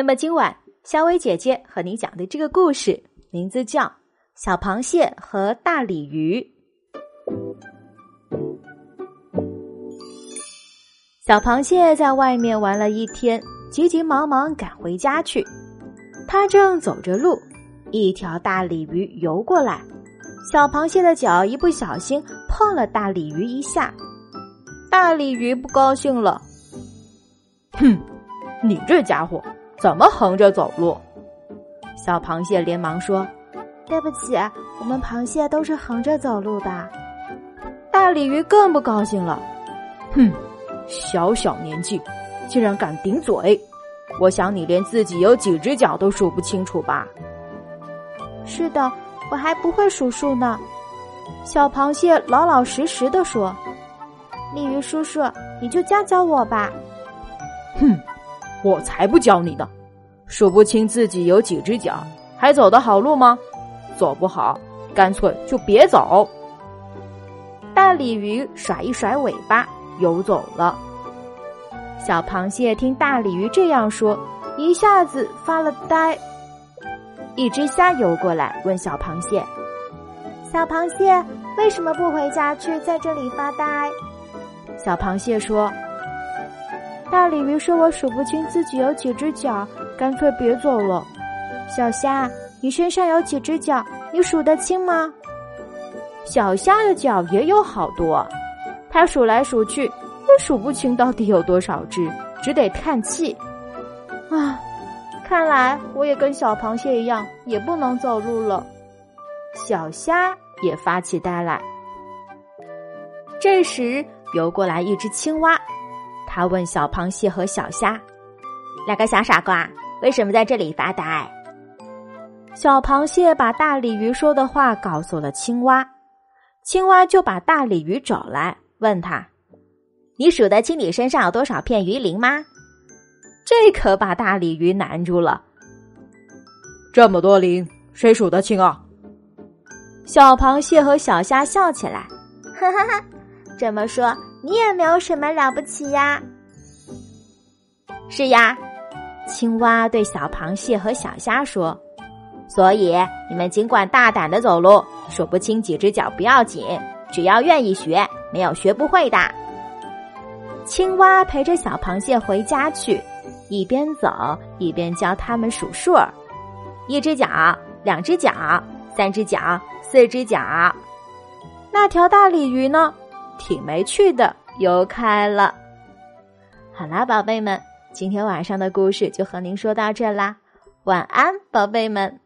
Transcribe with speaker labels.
Speaker 1: 那么今晚，小伟姐姐和你讲的这个故事名字叫《小螃蟹和大鲤鱼》。小螃蟹在外面玩了一天，急急忙忙赶回家去。他正走着路，一条大鲤鱼游过来，小螃蟹的脚一不小心碰了大鲤鱼一下，大鲤鱼不高兴了：“
Speaker 2: 哼，你这家伙！”怎么横着走路？
Speaker 1: 小螃蟹连忙说：“
Speaker 3: 对不起，我们螃蟹都是横着走路的。”
Speaker 1: 大鲤鱼更不高兴了：“
Speaker 2: 哼，小小年纪，竟然敢顶嘴！我想你连自己有几只脚都数不清楚吧？”“
Speaker 3: 是的，我还不会数数呢。”
Speaker 1: 小螃蟹老老实实的说：“
Speaker 3: 鲤鱼叔叔，你就教教我吧。”“
Speaker 2: 哼。”我才不教你呢！数不清自己有几只脚，还走得好路吗？走不好，干脆就别走。
Speaker 1: 大鲤鱼甩一甩尾巴，游走了。小螃蟹听大鲤鱼这样说，一下子发了呆。一只虾游过来，问小螃蟹：“
Speaker 3: 小螃蟹为什么不回家去，在这里发呆？”
Speaker 1: 小螃蟹说。
Speaker 3: 大鲤鱼说：“我数不清自己有几只脚，干脆别走了。”小虾，你身上有几只脚？你数得清吗？
Speaker 1: 小虾的脚也有好多，它数来数去也数不清到底有多少只，只得叹气。啊，看来我也跟小螃蟹一样，也不能走路了。小虾也发起呆来。这时游过来一只青蛙。他问小螃蟹和小虾：“
Speaker 4: 两个小傻瓜，为什么在这里发呆？”
Speaker 1: 小螃蟹把大鲤鱼说的话告诉了青蛙，青蛙就把大鲤鱼找来，问他：“
Speaker 4: 你数得清你身上有多少片鱼鳞吗？”
Speaker 1: 这可把大鲤鱼难住了。
Speaker 2: 这么多鳞，谁数得清啊？
Speaker 1: 小螃蟹和小虾笑起来：“
Speaker 3: 哈哈哈，这么说。”你也没有什么了不起呀？
Speaker 4: 是呀，
Speaker 1: 青蛙对小螃蟹和小虾说：“
Speaker 4: 所以你们尽管大胆的走路，数不清几只脚不要紧，只要愿意学，没有学不会的。”
Speaker 1: 青蛙陪着小螃蟹回家去，一边走一边教他们数数：
Speaker 4: 一只脚，两只脚，三只脚，四只脚。
Speaker 1: 那条大鲤鱼呢？挺没趣的，游开了。好啦，宝贝们，今天晚上的故事就和您说到这啦，晚安，宝贝们。